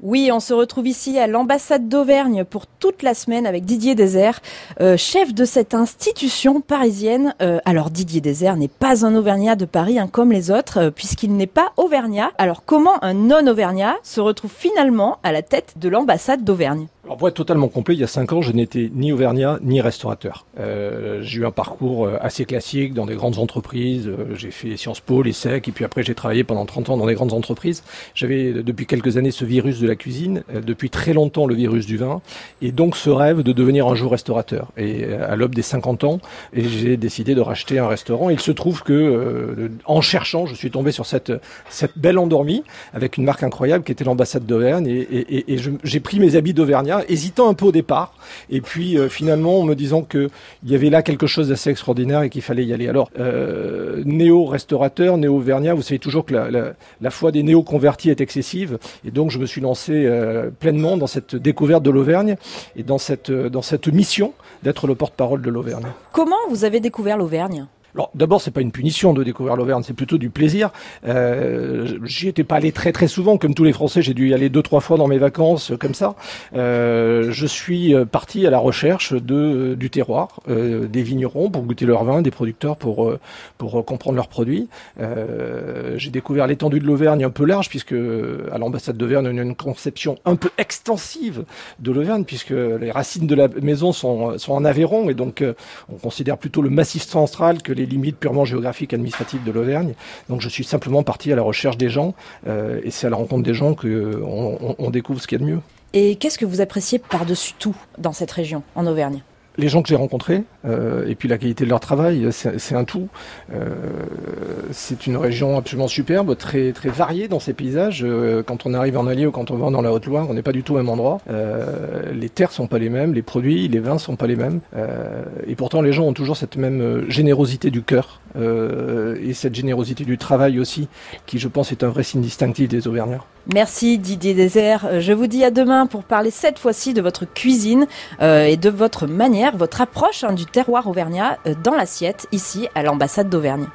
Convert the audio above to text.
Oui, on se retrouve ici à l'ambassade d'Auvergne pour toute la semaine avec Didier Désert, euh, chef de cette institution parisienne. Euh, alors Didier Désert n'est pas un Auvergnat de Paris hein, comme les autres, euh, puisqu'il n'est pas Auvergnat. Alors comment un non-Auvergnat se retrouve finalement à la tête de l'ambassade d'Auvergne? Alors pour être totalement complet, il y a cinq ans, je n'étais ni auvergnat ni restaurateur. Euh, j'ai eu un parcours euh, assez classique dans des grandes entreprises. Euh, j'ai fait Sciences Po, l'ESSEC, et puis après j'ai travaillé pendant 30 ans dans des grandes entreprises. J'avais depuis quelques années ce virus de la cuisine, depuis très longtemps le virus du vin, et donc ce rêve de devenir un jour restaurateur. Et à l'aube des 50 ans, j'ai décidé de racheter un restaurant. il se trouve que en cherchant, je suis tombé sur cette, cette belle endormie avec une marque incroyable qui était l'ambassade d'Auvergne, et, et, et j'ai pris mes habits d'Auvergnat hésitant un peu au départ, et puis euh, finalement en me disant que il y avait là quelque chose d'assez extraordinaire et qu'il fallait y aller. Alors, euh, néo-restaurateur, néo-vernia, vous savez toujours que la, la, foi des néo-convertis est excessive, et donc je me suis lancé euh, pleinement dans cette découverte de l'Auvergne et dans cette, dans cette mission d'être le porte-parole de l'Auvergne. Comment vous avez découvert l'Auvergne? Alors d'abord, c'est pas une punition de découvrir l'Auvergne, c'est plutôt du plaisir. Euh, j'y étais pas allé très très souvent, comme tous les Français, j'ai dû y aller deux trois fois dans mes vacances, comme ça. Euh, je suis euh, parti à la recherche de euh, du terroir, euh, des vignerons pour goûter leur vin, des producteurs pour pour comprendre leurs produits. j'ai découvert l'étendue de l'Auvergne un peu large, puisque à l'ambassade d'Auvergne, on a une conception un peu extensive de l'Auvergne, puisque les racines de la maison sont sont en Aveyron, et donc on considère plutôt le massif central que les limites purement géographiques administratives de l'Auvergne. Donc je suis simplement parti à la recherche des gens euh, et c'est à la rencontre des gens qu'on on, découvre ce qu'il y a de mieux. Et qu'est-ce que vous appréciez par-dessus tout dans cette région, en Auvergne? Les gens que j'ai rencontrés euh, et puis la qualité de leur travail, c'est un tout. Euh, c'est une région absolument superbe, très très variée dans ses paysages. Euh, quand on arrive en Allier ou quand on va dans la Haute-Loire, on n'est pas du tout au même endroit. Euh, les terres sont pas les mêmes, les produits, les vins sont pas les mêmes. Euh, et pourtant, les gens ont toujours cette même générosité du cœur et cette générosité du travail aussi, qui je pense est un vrai signe distinctif des Auvergnats. Merci Didier Désert. Je vous dis à demain pour parler cette fois-ci de votre cuisine et de votre manière votre approche hein, du terroir auvergnat euh, dans l'assiette ici à l'ambassade d'Auvergne.